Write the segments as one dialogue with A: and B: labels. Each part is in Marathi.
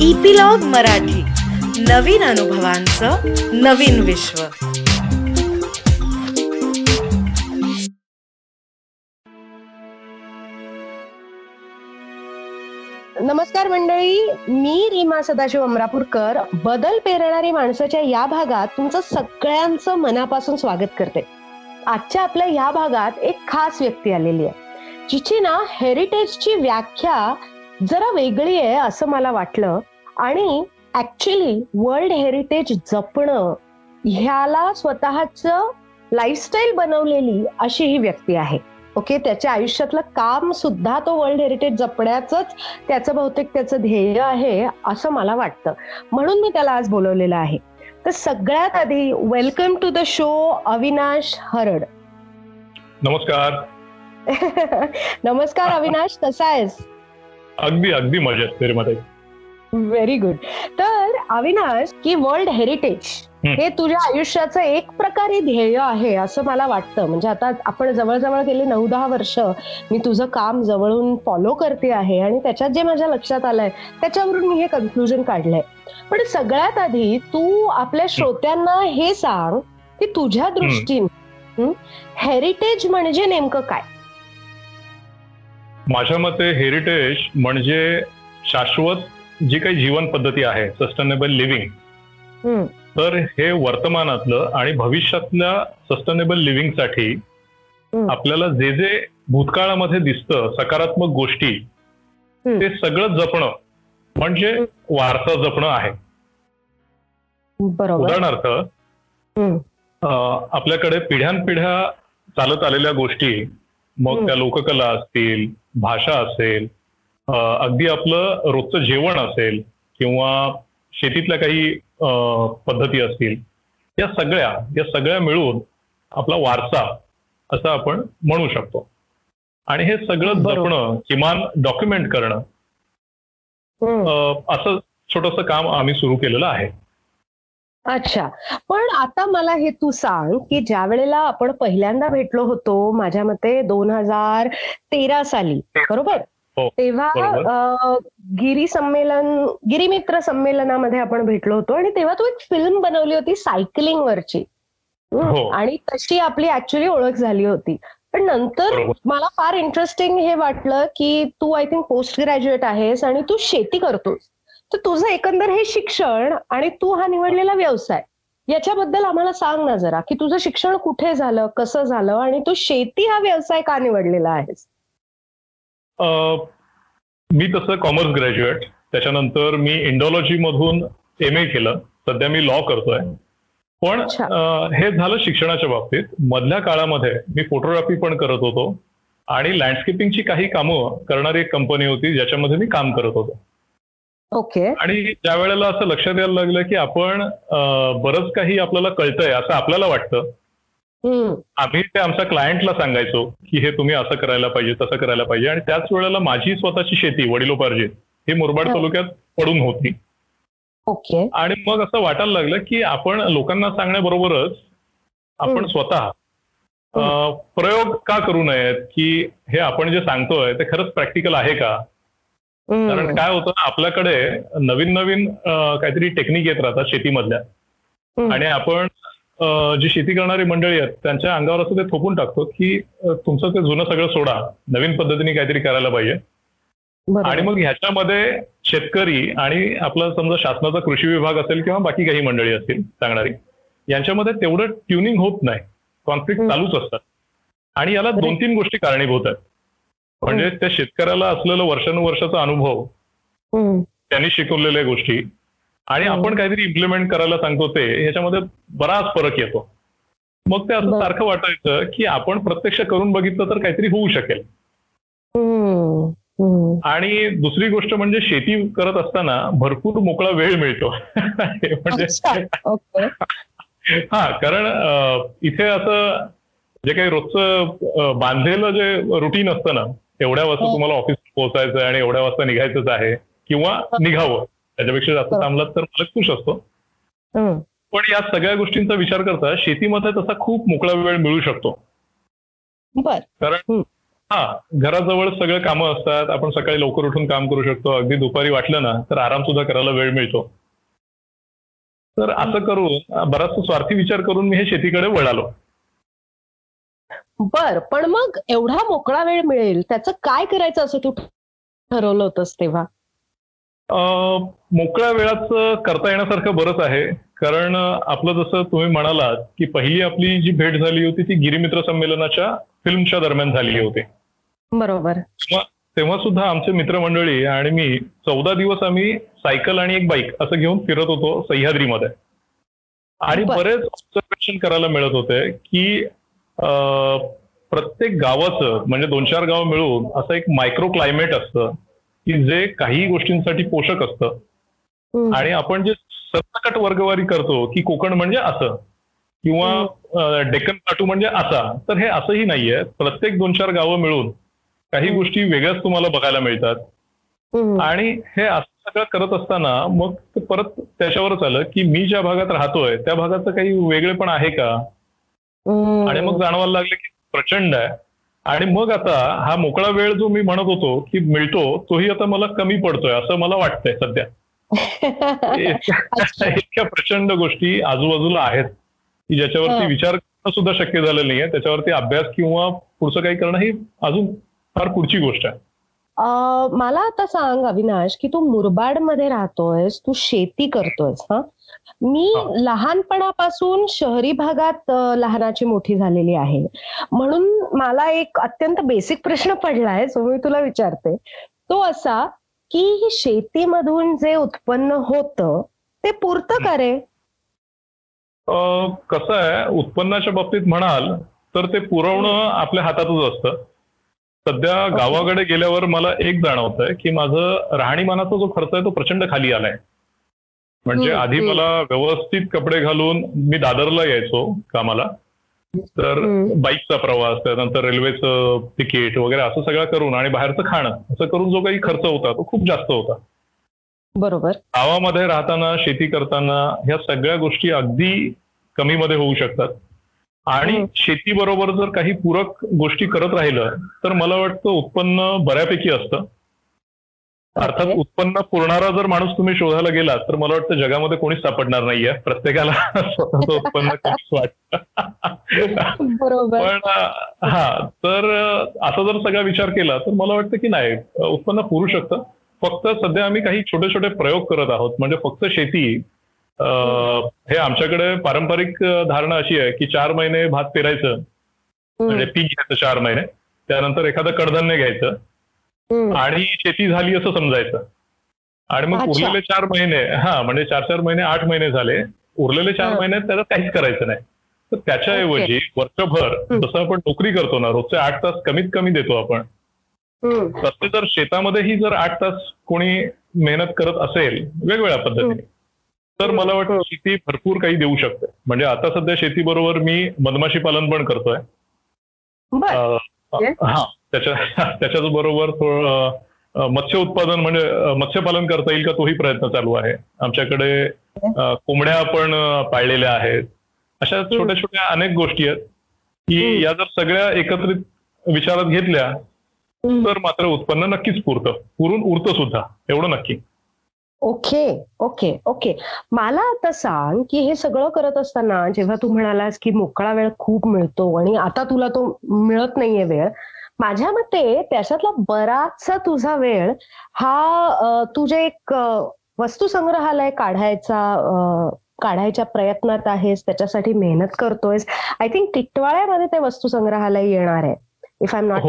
A: इपिलॉग मराठी. नवीन अनुभवांचं नवीन विश्व.
B: नमस्कार मंडळी मी रीमा सदाशिव अमरापूरकर. बदल पेरणारी माणसाच्या या भागात तुमचं सगळ्यांचं मनापासून स्वागत करते. आजच्या आपल्या या भागात एक खास व्यक्ती आलेली आहे. जिची ना हेरिटेजची व्याख्या जरा वेगळी आहे असं मला वाटलं. आणि ऍक्च्युली वर्ल्ड हेरिटेज जपणं ह्याला स्वतःच लाईफस्टाईल बनवलेली अशी ही व्यक्ती आहे. ओके त्याच्या आयुष्यातलं काम सुद्धा तो वर्ल्ड हेरिटेज जपण्याचंच त्याचं बहुतेक त्याचं ध्येय आहे असं मला वाटतं. म्हणून मी त्याला आज बोलवलेलं आहे. तर सगळ्यात आधी welcome to the show Avinash Harad.
C: नमस्कार.
B: नमस्कार अविनाश कसा आहेस?
C: अगदी अगदी मजेत मध्ये
B: व्हेरी गुड तर अविनाश की वर्ल्ड हेरिटेज
C: हं.
B: हे तुझ्या आयुष्याचं एक प्रकारे ध्येय आहे असं मला वाटतं. म्हणजे आता आपण जवळजवळ गेले नऊ दहा वर्ष मी तुझं काम जवळून फॉलो करते आहे आणि त्याच्यात जे माझ्या लक्षात आलंय त्याच्यावरून मी हे कन्क्लुजन काढलंय. पण सगळ्यात आधी तू आपल्या श्रोत्यांना हे सांग की तुझ्या दृष्टीने हेरिटेज म्हणजे नेमकं काय?
C: माझ्या मते हेरिटेज म्हणजे शाश्वत जी काही जीवन पद्धती आहे सस्टेनेबल लिव्हिंग तर हे वर्तमानातलं आणि भविष्यातल्या सस्टेनेबल लिव्हिंगसाठी. आपल्याला जे जे भूतकाळामध्ये दिसतं सकारात्मक गोष्टी. ते सगळं जपणं म्हणजे वारसा जपणं आहे. उदाहरणार्थ आपल्याकडे पिढ्यानपिढ्या चालत आलेल्या गोष्टी मग. त्या लोककला असतील भाषा असेल अगदी आपलं रोजचं जेवण असेल किंवा शेतीतल्या काही पद्धती असतील या सगळ्या या सगळ्या मिळून आपला वारसा असं आपण म्हणू शकतो आणि हे सगळं. जपणं किमान डॉक्युमेंट करणं असं छोटस काम आम्ही सुरू केलेलं आहे
B: अच्छा. पण आता मला हे तू सांग की ज्या वेळेला आपण पहिल्यांदा भेटलो होतो माझ्या मते दोन हजार तेरा साली बरोबर?
C: हो,
B: तेव्हा गिरी संमेलन गिरीमित्र संमेलनामध्ये आपण भेटलो होतो आणि तेव्हा तू एक फिल्म बनवली होती सायकलिंग वरची. हं?
C: हो.
B: आणि तशी आपली ऍक्च्युली ओळख झाली होती. पण नंतर. मला फार इंटरेस्टिंग हे वाटलं की तू आय थिंक पोस्ट ग्रॅज्युएट आहेस आणि तू शेती करतोस. तर तुझं एकंदर हे शिक्षण आणि तू हा निवडलेला व्यवसाय याच्याबद्दल आम्हाला सांग ना जरा की तुझं शिक्षण कुठे झालं कसं झालं आणि तू शेती हा व्यवसाय का निवडलेला आहेस?
C: मी तसं कॉमर्स ग्रॅज्युएट त्याच्यानंतर मी इंडॉलॉजी मधून एम ए केलं सध्या मी लॉ करतोय. पण हे झालं शिक्षणाच्या बाबतीत. मधल्या काळामध्ये मी फोटोग्राफी पण करत होतो आणि लँडस्केपिंगची काही कामं करणारी एक कंपनी होती ज्याच्यामध्ये मी काम करत होतो.
B: ओके.
C: आणि ज्या वेळेला असं लक्षात यायला लागलं की आपण बरंच काही आपल्याला कळतंय असं आपल्याला वाटतं.
B: हम्म.
C: आम्ही ते आमच्या क्लायंटला सांगायचो की हे तुम्ही असं करायला पाहिजे तसं करायला पाहिजे. आणि त्याच वेळेला माझी स्वतःची शेती वडिलोपार्जित ही मुरबाड
B: हा.
C: तालुक्यात पडून होती.
B: ओके.
C: आणि मग असं वाटायला लागलं की आपण लोकांना सांगण्याबरोबरच आपण. स्वतः प्रयोग का करू नयेत की हे आपण जे सांगतोय ते खरंच प्रॅक्टिकल आहे का? कारण. काय होतं नवीन नवीन नवीन काहीतरी टेक्निक येत राहतात शेतीमधल्या. आणि आपण जी शेती करणारी मंडळी आहेत त्यांच्या अंगावर असं ते थोपून टाकतो की तुमचं ते जुनं सगळं सोडा नवीन पद्धतीने काहीतरी करायला पाहिजे. आणि मग ह्याच्यामध्ये शेतकरी आणि आपला समजा शासनाचा कृषी विभाग असेल किंवा बाकी काही मंडळी असतील सांगणारी यांच्यामध्ये तेवढं ट्युनिंग होत नाही कॉन्फ्लिक्ट. चालूच असतात आणि याला. दोन तीन गोष्टी कारणीभूत आहेत म्हणजे त्या शेतकऱ्याला असलेलं वर्षानुवर्षाचा अनुभव. त्यांनी शिकवलेल्या गोष्टी आणि. आपण काहीतरी इम्प्लिमेंट करायला सांगतो ते ह्याच्यामध्ये बराच फरक येतो मग ते असं. सारखं वाटायचं की आपण प्रत्यक्ष करून बघितलं तर काहीतरी होऊ शकेल. आणि दुसरी गोष्ट म्हणजे शेती करत असताना भरपूर मोकळा वेळ मिळतो म्हणजे हा कारण इथे असं जे काही रोजचं बांधलेलं जे रुटीन असतं ना एवढ्या वाजता
B: हो.
C: तुम्हाला ऑफिस पोहोचायचं आहे आणि एवढ्या वाजता निघायचंच आहे किंवा निघावं त्याच्यापेक्षा जास्त
B: हो.
C: थांबलात तर मालक खुश असतो. पण या सगळ्या गोष्टींचा विचार करता शेतीमध्ये तसा खूप मोकळा वेळ मिळू शकतो कारण. हा घराजवळ सगळं कामं असतात आपण सकाळी लवकर उठून काम करू शकतो अगदी दुपारी वाटलं ना तर आराम सुद्धा करायला वेळ मिळतो तर असं करून बराचसा स्वार्थी विचार करून मी हे शेतीकडे वळालो
B: बर पण मग एवढा मोकळा वेळ मिळेल त्याचं काय करायचं असं तू ठरवलं होतंस तेव्हा?
C: मोकळ्या वेळाचं करता येण्यासारखं बरंच आहे. कारण आपलं जसं तुम्ही म्हणालात की पहिली आपली जी भेट झाली होती ती गिरिमित्र संमेलनाच्या फिल्मच्या दरम्यान झालेली होती.
B: बरोबर.
C: तेव्हा सुद्धा आमचे मित्रमंडळी आणि मी चौदा दिवस आम्ही सायकल आणि एक बाईक असं घेऊन फिरत होतो सह्याद्रीमध्ये. आणि
B: बर.
C: बरेच ऑब्झर्वेशन करायला मिळत होते की प्रत्येक गावाचं म्हणजे दोन चार गाव मिळून असं एक मायक्रो क्लायमेट असतं की जे काही गोष्टींसाठी पोषक असतं. आणि आपण जे सरसकट वर्गवारी करतो की कोकण म्हणजे असं किंवा डेक्कन काटू म्हणजे असा तर हे असंही नाहीये प्रत्येक दोन चार गावं मिळून काही. गोष्टी वेगळ्याच तुम्हाला बघायला मिळतात. आणि हे असं सगळं करत असताना मग परत त्याच्यावरच आलं की मी ज्या भागात राहतोय त्या भागाचं काही वेगळेपण आहे का. आणि मग जाणवायला लागलं की प्रचंड आहे. आणि मग आता हा मोकळा वेळ जो मी म्हणत होतो की मिळतो तोही आता मला कमी पडतोय असं मला वाटतंय सध्या. इतक्या प्रचंड गोष्टी आजूबाजूला आहेत की ज्याच्यावरती. विचार करणं सुद्धा शक्य झालं नाहीये. त्याच्यावरती अभ्यास किंवा पुढचं काही करणं ही अजून फार पुढची गोष्ट आहे.
B: मला आता सांग अविनाश की तू मुरबाडमध्ये राहतोयस तू शेती करतोयस हा? मी. लहानपणापासून शहरी भागात लहानाची मोठी झालेली आहे. म्हणून मला एक अत्यंत बेसिक प्रश्न पडलाय जो मी तुला विचारते. तो असा की शेतीमधून जे उत्पन्न होतं ते पुरतं का रे?
C: कसं आहे उत्पन्नाच्या बाबतीत म्हणाल तर ते पुरवणं आपल्या हातातच असतं. सध्या गावाकडे गेल्यावर मला एक जाणवत आहे की माझं राहणीमानाचा जो खर्च आहे तो प्रचंड खाली आलाय. म्हणजे आधी. मला व्यवस्थित कपडे घालून मी दादरला यायचो कामाला तर. बाईकचा प्रवास त्यानंतर रेल्वेचं तिकीट वगैरे असं सगळं करून आणि बाहेरचं खाणं असं करून जो काही खर्च होता तो खूप जास्त होता
B: बरोबर
C: गावामध्ये राहताना शेती करताना ह्या सगळ्या गोष्टी अगदी कमीमध्ये होऊ शकतात आणि. शेतीबरोबर जर काही पूरक गोष्टी करत राहिलं तर मला वाटतं उत्पन्न बऱ्यापैकी असतं अर्थात. उत्पन्न पुरणारा जर माणूस तुम्ही शोधायला गेलात तर मला वाटतं जगामध्ये कोणीच सापडणार नाहीये. प्रत्येकाला स्वतःचं उत्पन्न कमीच वाटतं.
B: बरोबर.
C: पण हा तर असा जर सगळा विचार केला तर मला वाटतं की नाही उत्पन्न पुरू शकतं. फक्त सध्या आम्ही काही छोटे छोटे प्रयोग करत आहोत. म्हणजे फक्त शेती. हे आमच्याकडे पारंपरिक धारणा अशी आहे की चार महिने भात पेरायचं. म्हणजे पीक घ्यायचं चार महिने. त्यानंतर एखादं कडधान्य घ्यायचं. आणि शेती झाली असं समजायचं. आणि मग. उरलेले चार महिने हा म्हणजे चार चार महिने आठ महिने झाले. उरलेले चार. महिन्यात त्याचं काहीच करायचं नाही. तर त्याच्याऐवजी वर्षभर. जसं आपण नोकरी करतो ना रोजचे आठ तास कमीत कमी देतो आपण. तसे जर शेतामध्येही जर आठ तास कोणी मेहनत करत असेल वेगवेगळ्या पद्धतीने तर मला वाटतं शेती भरपूर काही देऊ शकते. म्हणजे आता सध्या शेतीबरोबर मी मधमाशी पालन पण करतोय.
B: Okay.
C: हा. त्याच्या त्याच्याच बरोबर मत्स्य उत्पादन म्हणजे मत्स्यपालन करता येईल का तोही प्रयत्न चालू आहे. आमच्याकडे कोंबड्या पण अं, पाळलेल्या आहेत. अशा छोट्या छोट्या अनेक गोष्टी आहेत की. या जर सगळ्या एकत्रित विचारात घेतल्या. तर मात्र उत्पन्न नक्कीच पुरतं. पुरून उरतं सुद्धा. एवढं नक्की.
B: ओके. ओके. ओके. मला आता सांग की हे सगळं करत असताना जेव्हा तू म्हणालास की मोकळा वेळ खूप मिळतो आणि आता तुला तो मिळत नाहीये वेळ माझ्या मते त्याच्यातला बराचसा तुझा वेळ हा अं, तू जे एक वस्तू संग्रहालय काढायचा काढायच्या प्रयत्नात आहेस त्याच्यासाठी मेहनत करतोयस आय थिंक टिटवाळ्यामध्ये ते वस्तू संग्रहालय येणार आहे if I am not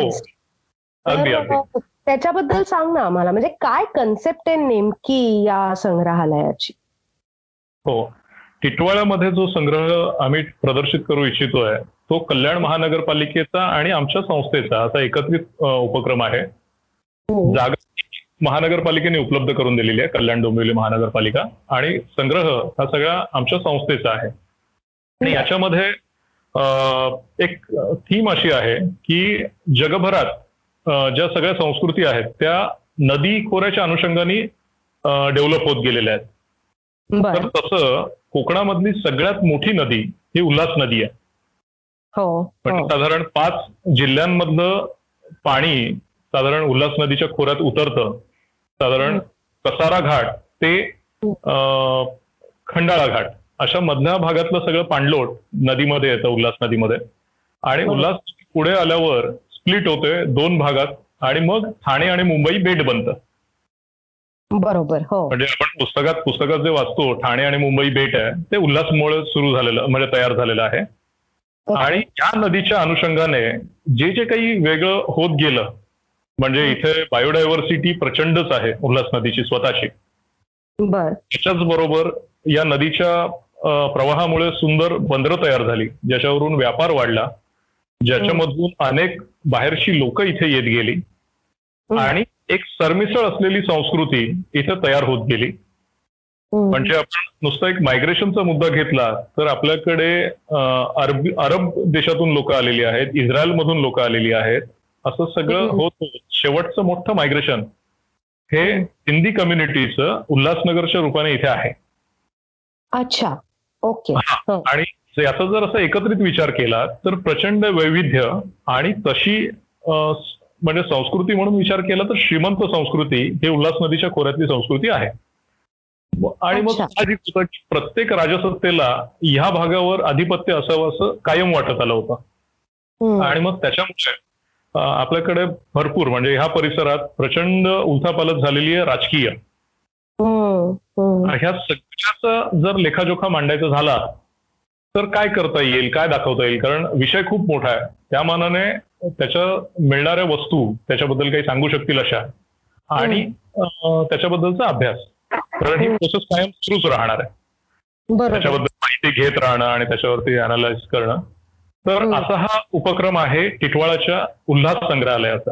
B: uh, त्याच्याबद्दल सांग ना आम्हाला म्हणजे काय कन्सेप्ट आहे नेमकी या संग्रहालयाची?
C: हो. टिटवाळ्यामध्ये जो संग्रह आम्ही प्रदर्शित करू इच्छितोय तो कल्याण महानगरपालिकेचा आणि आमच्या संस्थेचा असा एकत्रित उपक्रम आहे. जागा महानगरपालिकेने उपलब्ध करून दिलेली आहे कल्याण डोंबिवली महानगरपालिका आणि संग्रह हा सगळा आमच्या संस्थेचा आहे. आणि याच्यामध्ये अ, एक थीम अशी आहे की जगभरात ज्या सगळ्या संस्कृती आहेत त्या नदी खोऱ्याच्या अनुषंगाने डेव्हलप होत गेलेल्या आहेत. तर तसं कोकणामधली सगळ्यात मोठी नदी ही उल्हास नदी आहे.
B: हो हो.
C: साधारण पाच जिल्ह्यांमधलं पाणी साधारण उल्हास नदीच्या खोऱ्यात उतरतं. साधारण कसारा घाट ते खंडाळा घाट अशा मधल्या भागातलं सगळं पाणलोट नदीमध्ये येतं उल्हास नदीमध्ये. आणि. उल्हास पुढे आल्यावर स्प्लिट होते दोन भागात आणि मग ठाणे आणि मुंबई बेट बनतं.
B: बरोबर हो.
C: म्हणजे आपण पुस्तकात पुस्तकात जे वाचतो ठाणे आणि मुंबई बेट आहे ते उल्हासमुळे सुरू झालेलं म्हणजे तयार झालेलं आहे. आणि या नदीच्या अनुषंगाने जे जे काही वेगळं होत गेलं म्हणजे इथे बायोडायव्हर्सिटी प्रचंडच आहे उल्हास नदीची स्वतःची त्याच्याच बरोबर या नदीच्या प्रवाहामुळे सुंदर बंदरं तयार झाली ज्याच्यावरून व्यापार वाढला ज्याच्यामधून अनेक बाहेरची लोक इथे येत गेली. आणि एक सरमिसळ असलेली संस्कृती इथे तयार होत गेली. म्हणजे आपण नुसता एक मायग्रेशनचा मुद्दा घेतला तर आपल्याकडे अरबी अरब देशातून लोक आलेली आहेत इस्रायल मधून लोक आलेली आहेत असं सगळं. होत शेवटचं मोठं मायग्रेशन हे हिंदी कम्युनिटीचं उल्हासनगरच्या रूपाने इथे आहे.
B: अच्छा. ओके. हं.
C: आणि याचा जर असा एकत्रित विचार केला तर प्रचंड वैविध्य आणि तशी म्हणजे संस्कृती म्हणून विचार केला तर श्रीमंत संस्कृती ही उल्हास नदीच्या खोऱ्यातली संस्कृती आहे. आणि मग. साहजिक होतं की प्रत्येक राजसत्तेला ह्या भागावर आधिपत्य असावं असं कायम वाटत आलं होतं. आणि मग त्याच्यामुळे आपल्याकडे भरपूर म्हणजे ह्या परिसरात प्रचंड उलथापालथ झालेली आहे राजकीय
B: हम्म. हम्म.
C: ह्या सगळ्याचा जर लेखाजोखा मांडायचा झाला तर काय करता येईल काय दाखवता येईल कारण विषय खूप मोठा आहे त्या मानाने त्याच्या मिळणाऱ्या वस्तू त्याच्याबद्दल काही सांगू शकतील अशा आणि त्याच्याबद्दलचा अभ्यास कारण ही प्रोसेस कायम सुरूच राहणार आहे. त्याच्याबद्दल माहिती घेत राहणं आणि त्याच्यावरती अनालाइज करणं. तर
B: हम्म.
C: असा हा उपक्रम आहे टिटवाळाच्या उल्हास संग्रहालयाचा.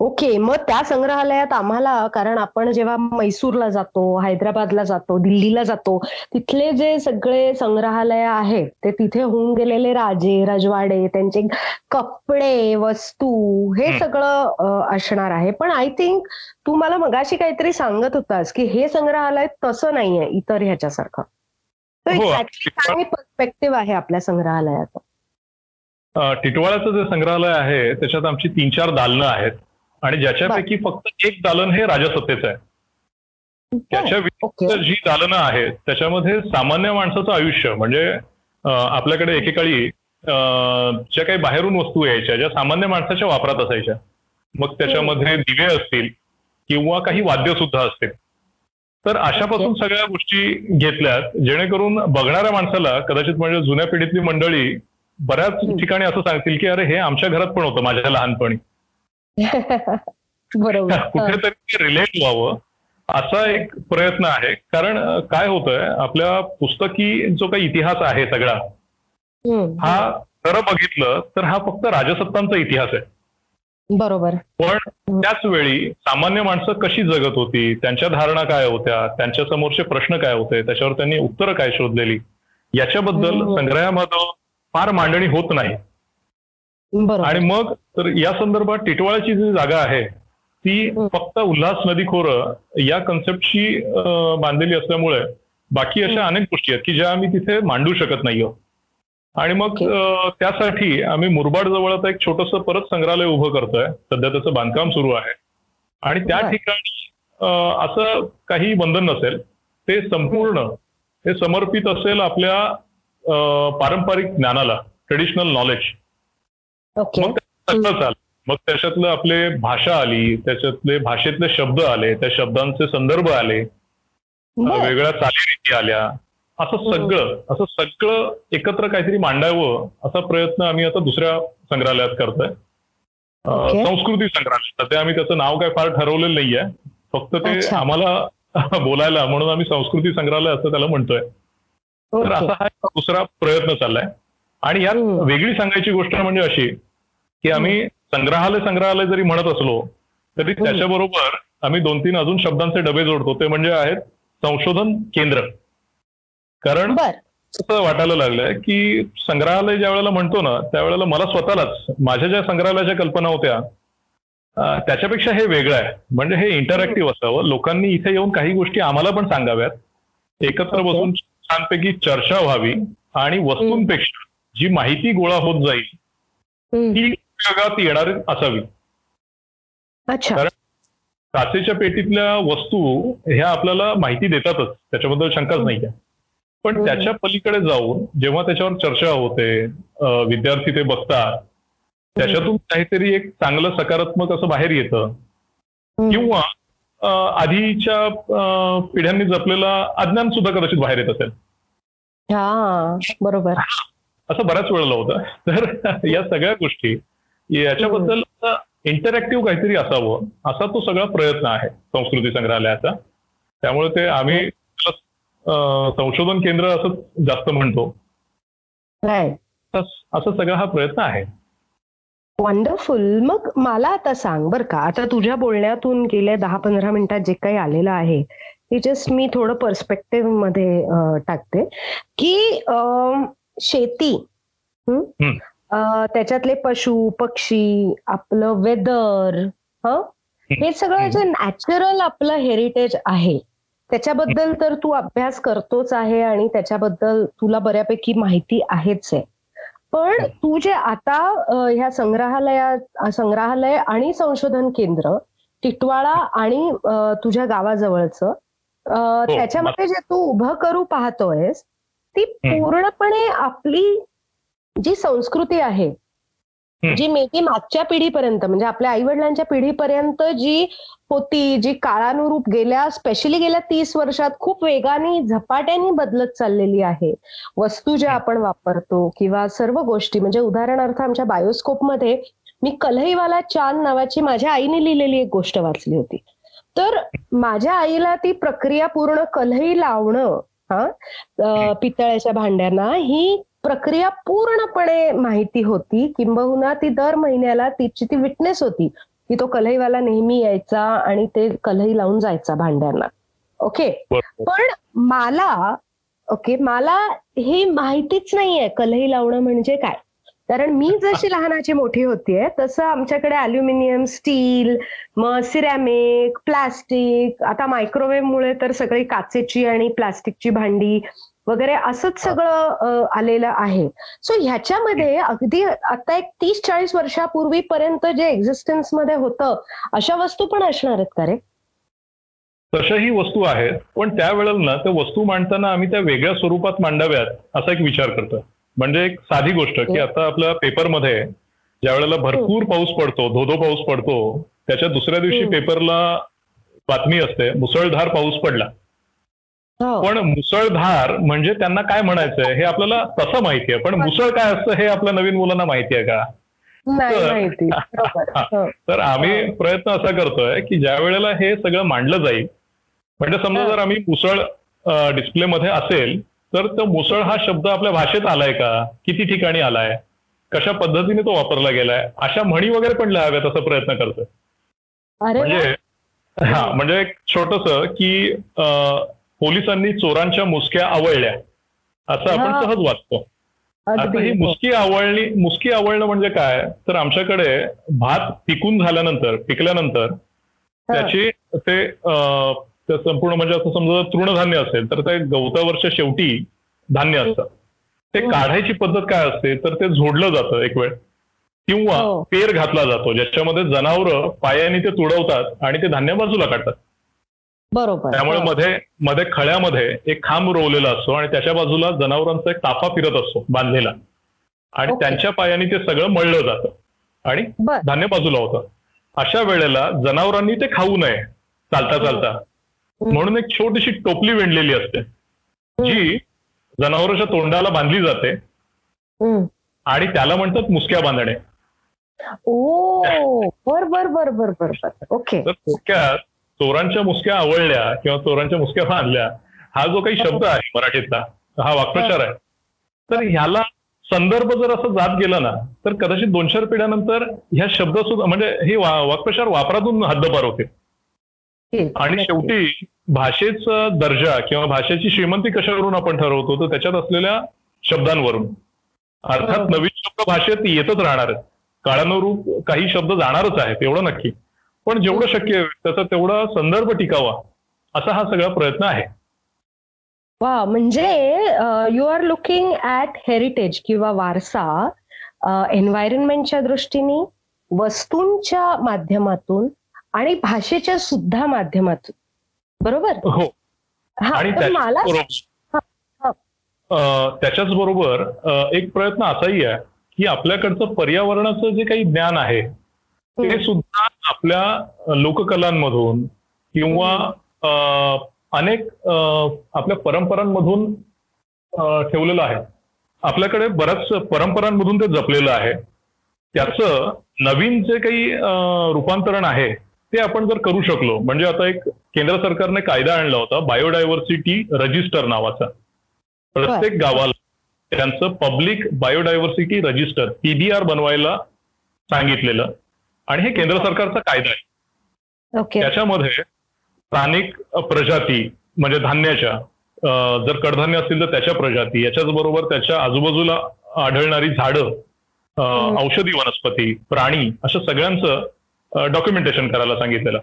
B: ओके मग त्या संग्रहालयात आम्हाला कारण आपण जेव्हा मैसूरला जातो हैदराबादला जातो दिल्लीला जातो तिथले जे सगळे संग्रहालय आहेत ते तिथे होऊन गेलेले राजे रजवाडे त्यांचे कपडे वस्तू हे. सगळं असणार आहे. पण आय थिंक तू मला मगाशी काहीतरी सांगत होतास की हे संग्रहालय तसं नाहीये इतर ह्याच्यासारखं. तर
C: हो,
B: एक्झॅक्टली काय पर्स्पेक्टिव्ह आहे आपल्या संग्रहालयाचं?
C: टिटवाळ्याचं जे संग्रहालय आहे त्याच्यात आमची तीन चार दालनं आहेत. आणि ज्याच्यापैकी फक्त एक दालन हे राजसत्तेचं आहे. त्याच्या व्यतिरिक्त जी दालनं आहेत त्याच्यामध्ये सामान्य माणसाचं आयुष्य म्हणजे आपल्याकडे एकेकाळी ज्या काही बाहेरून वस्तू यायच्या ज्या सामान्य माणसाच्या वापरात असायच्या मग त्याच्यामध्ये दिवे असतील किंवा काही वाद्य सुद्धा असतील. तर अशापासून सगळ्या गोष्टी घेतल्यात जेणेकरून बघणाऱ्या माणसाला कदाचित म्हणजे जुन्या पिढीतली मंडळी बऱ्याच. ठिकाणी असं सांगतील की अरे हे आमच्या घरात पण होतं माझ्या लहानपणी
B: बरोबर.
C: कुठेतरी रिलेट व्हावं असा एक प्रयत्न आहे कारण काय होतंय आपल्या पुस्तकी जो काही इतिहास आहे सगळा. हा खरं बघितलं तर हा फक्त राजसत्तांचा इतिहास आहे
B: बरोबर
C: पण त्याच वेळी सामान्य माणसं कशी जगत होती त्यांच्या धारणा काय होत्या त्यांच्या समोरचे प्रश्न काय होते त्याच्यावर त्यांनी उत्तरं काय शोधलेली याच्याबद्दल. संग्रहामध्ये फार मांडणी होत नाही. आणि मग तर या संदर्भात टिटवाळ्याची जी जागा आहे ती. फक्त उल्हास नदी खोरं या कन्सेप्टची अं, बांधलेली असल्यामुळे बाकी अशा अनेक गोष्टी आहेत की ज्या आम्ही तिथे मांडू शकत नाही आणि मग त्यासाठी आम्ही मुरबाड जवळ एक छोटस परत संग्रहालय उभं करतोय. सध्या त्याचं बांधकाम सुरू आहे. आणि त्या. ठिकाणी असं काही बंधन नसेल ते संपूर्ण हे समर्पित असेल आपल्या पारंपरिक ज्ञानाला ट्रेडिशनल नॉलेज मग चाल मग त्याच्यातलं आपले भाषा आली त्याच्यातले भाषेतले शब्द आले त्या शब्दांचे संदर्भ आले. वेगळ्या चालीरीती आल्या. असं. सगळं असं सगळं एकत्र काहीतरी मांडावं असा प्रयत्न आम्ही आता दुसऱ्या संग्रहालयात करतोय. संस्कृती संग्रहालय. सध्या आम्ही त्याचं नाव काय फार ठरवलेलं नाहीये. फक्त ते. आम्हाला बोलायला म्हणून आम्ही संस्कृती संग्रहालय असं त्याला म्हणतोय. तर असा हा दुसरा प्रयत्न चाललाय. आणि यात. वेगळी सांगायची गोष्ट म्हणजे अशी की आम्ही संग्रहालय संग्रहालय जरी म्हणत असलो तरी त्याच्याबरोबर आम्ही दोन तीन अजून शब्दांचे डबे जोडतो. ते म्हणजे आहेत संशोधन केंद्र. कारण असं वाटायला लागलंय की संग्रहालय ज्या वेळेला म्हणतो ना त्यावेळेला मला स्वतःलाच माझ्या ज्या संग्रहालयाच्या कल्पना होत्या त्याच्यापेक्षा हे वेगळं आहे. म्हणजे हे इंटरॅक्टिव्ह असावं. लोकांनी इथे येऊन काही गोष्टी आम्हाला पण सांगाव्यात. एकत्र. बसून छानपैकी चर्चा व्हावी आणि वस्तूंपेक्षा जी माहिती गोळा होत जाईल. ती उपयोगात येणारी असावी
B: अच्छा
C: कारण काचेच्या पेटीतल्या वस्तू ह्या आपल्याला माहिती देतातच त्याच्याबद्दल शंकाच नाही आहे पण. त्याच्या पलीकडे जाऊन जेव्हा त्याच्यावर चर्चा होते विद्यार्थी ते बघतात त्याच्यातून काहीतरी एक चांगलं सकारात्मक असं बाहेर येतं. किंवा आधीच्या पिढ्यांनी जपलेला अज्ञान सुद्धा कदाचित बाहेर येत असेल.
B: हा बरोबर.
C: असं बऱ्याच वेळेला होतं. तर या सगळ्या गोष्टी याच्याबद्दल इंटरॅक्टिव्ह काहीतरी असावं असा तो सगळा प्रयत्न आहे संस्कृती संग्रहालयाचा. त्यामुळे ते आम्ही अं, संशोधन केंद्र असं जास्त म्हणतो. असा सगळा हा प्रयत्न आहे.
B: वंडरफुल मग मला आता सांग बर का. आता तुझ्या बोलण्यातून गेल्या दहा पंधरा मिनिटात जे काही आलेलं आहे ते जस्ट मी थोडं पर्स्पेक्टिव्हमध्ये टाकते. की शेती त्याच्यातले पशु पक्षी आपलं वेदर ह? हे. सगळं जे नॅचरल आपलं हेरिटेज आहे त्याच्याबद्दल तर तू अभ्यास करतोच आहे आणि त्याच्याबद्दल तुला बऱ्यापैकी माहिती आहेच आहे. पण तू जे आता ह्या संग्रहालयात संग्रहालय आणि संशोधन केंद्र टिटवाळा आणि तुझ्या गावाजवळचं अं, त्याच्यामध्ये जे तू उभं करू पाहतोयस ती पूर्णपणे आपली जी संस्कृती आहे
C: हं.
B: जी मे बी मागच्या पिढीपर्यंत म्हणजे आपल्या आई वडिलांच्या पिढीपर्यंत जी होती जी काळानुरूप गेल्या स्पेशली गेल्या तीस वर्षात खूप वेगाने झपाट्याने बदलत चाललेली आहे. वस्तू ज्या आपण वापरतो किंवा सर्व गोष्टी म्हणजे उदाहरणार्थ आमच्या बायोस्कोपमध्ये मी कल्हईवाला चांद नावाची माझ्या आईने लिहिलेली एक गोष्ट वाचली होती. तर माझ्या आईला ती प्रक्रिया पूर्ण कल्हई लावणं हा पितळ्याच्या भांड्यांना ही प्रक्रिया पूर्णपणे माहिती होती. किंबहुना ती दर महिन्याला तिची ती विटनेस होती की तो कल्हईवाला नेहमी यायचा आणि ते कल्हई लावून जायचा भांड्यांना. ओके. पण मला ओके मला हे माहितीच नाहीये कल्हई लावणं म्हणजे काय. कारण मी जशी लहानाची मोठी होतीये तसं आमच्याकडे अल्युमिनियम स्टील मग सिरॅमिक प्लास्टिक आता मायक्रोवेव्ह मुळे तर सगळी काचेची आणि प्लास्टिकची भांडी वगैरे असंच सगळं आलेलं आहे. सो ह्याच्यामध्ये अगदी आता एक तीस चाळीस वर्षापूर्वीपर्यंत जे एक्झिस्टन्समध्ये होतं अशा वस्तू पण असणार आहेत का रे?
C: तशाही वस्तू आहेत. पण त्यावेळेला ना त्या वस्तू मांडताना आम्ही त्या वेगळ्या स्वरूपात मांडाव्यात असा एक विचार करतो म्हणजे एक साधी गोष्ट की आता आपल्या पेपरमध्ये ज्या वेळेला भरपूर पाऊस पडतो धोधो पाऊस पडतो त्याच्या दुसऱ्या दिवशी. पेपरला बातमी असते मुसळधार पाऊस पडला.
B: हो
C: पण मुसळधार म्हणजे त्यांना काय म्हणायचंय हे आपल्याला तसं माहिती आहे. पण मुसळ काय असतं हे आपल्या नवीन मुलांना माहिती आहे का? तर-.
B: हो.
C: तर आम्ही प्रयत्न असा करतोय की ज्या वेळेला हे सगळं मांडलं जाईल म्हणजे समजा
B: हा.
C: जर आम्ही मुसळ डिस्प्ले मध्ये असेल तर तो मुसळ हा शब्द आपल्या भाषेत आलाय का? किती ठिकाणी आलाय? कशा पद्धतीने तो वापरला गेलाय? अशा म्हणी वगैरे पण लिहाव्यात असा प्रयत्न करतोय. म्हणजे हा म्हणजे एक छोटस की पोलिसांनी चोरांच्या मुसक्या आवळल्या असं आपण. सहज वाचतो आता ही. मुसकी आवळणी मुसकी आवळणं म्हणजे काय तर आमच्याकडे भात पिकून झाल्यानंतर पिकल्यानंतर त्याची ते संपूर्ण म्हणजे असं समजा तृणधान्य असेल तर ते गवतावरच्या शेवटी धान्य असतं ते. काढायची पद्धत काय असते तर ते झोडलं जातं एक वेळ किंवा
B: हो.
C: पेर घातला जातो ज्याच्यामध्ये जनावरं पायाने ते तुडवतात आणि ते धान्य बाजूला काढतात
B: बरोबर.
C: त्यामुळे
B: हो.
C: मध्ये मध्ये खळ्यामध्ये एक खांब रोवलेला असतो आणि त्याच्या बाजूला जनावरांचा एक ताफा फिरत असतो बांधलेला. आणि. त्यांच्या पायाने ते सगळं मळलं जातं आणि धान्य बाजूला होतं. अशा वेळेला जनावरांनी ते खाऊ नये चालता चालता. म्हणून एक छोटीशी टोपली विणलेली असते. जी जनावरांच्या तोंडाला बांधली जाते. आणि त्याला म्हणतात मुसक्या बांधणे.
B: ओ बर बर बर बर बर बर. ओके.
C: तर थोडक्यात चोरांच्या मुसक्या आवळल्या किंवा चोरांच्या मुसक्या बांधल्या हा जो काही शब्द आहे मराठीतला हा वाक्प्रचार आहे तर ह्याला संदर्भ जर असं जात गेला ना तर कदाचित दोन चार पिढ्यानंतर ह्या शब्द सुद्धा म्हणजे हे वाक्प्रचार वापरातून हद्दपार होते. आणि. शेवटी भाषेचा दर्जा किंवा भाषेची श्रीमंती कशावरून आपण ठरवतो तर त्याच्यात असलेल्या शब्दांवरून अर्थात. नवीन शब्द भाषेत येतच राहणार आहेत काळानुरूप काही शब्द जाणारच आहेत एवढं नक्की पण जेवढं शक्य आहे त्याचा तेवढा संदर्भ टिकावा असा हा सगळा प्रयत्न आहे.
B: वा म्हणजे you are looking at heritage किंवा वारसा एन्व्हायरमेंटच्या दृष्टीने वस्तूंच्या माध्यमातून आणि भाषेच्या सुद्धा माध्यमातून. बरोबर?
C: हो.
B: हा
C: आणि
B: मला
C: त्याच्याच बरोबर एक प्रयत्न असाही आहे की आपल्याकडचं पर्यावरणाचं जे काही ज्ञान आहे ते. सुद्धा आपल्या लोककलांमधून किंवा अनेक आपल्या परंपरांमधून ठेवलेलं आहे. आपल्याकडे बऱ्याच परंपरांमधून ते जपलेलं आहे. त्याचं नवीन जे काही रूपांतरण आहे ते आपण जर करू शकलो म्हणजे आता एक केंद्र सरकारने कायदा आणला होता बायोडायव्हर्सिटी रजिस्टर नावाचा. प्रत्येक गावाला त्यांचं पब्लिक बायोडायव्हर्सिटी रजिस्टर पीबीआर बनवायला सांगितलेलं. आणि हे केंद्र सरकारचा कायदा आहे.
B: ओके
C: त्याच्यामध्ये स्थानिक प्रजाती म्हणजे धान्याच्या जर कडधान्य असतील तर त्याच्या प्रजाती याच्याच बरोबर त्याच्या आजूबाजूला आढळणारी झाडं. औषधी वनस्पती प्राणी अशा सगळ्यांचं डॉक्युमेंटेशन करायला सांगितलेलं.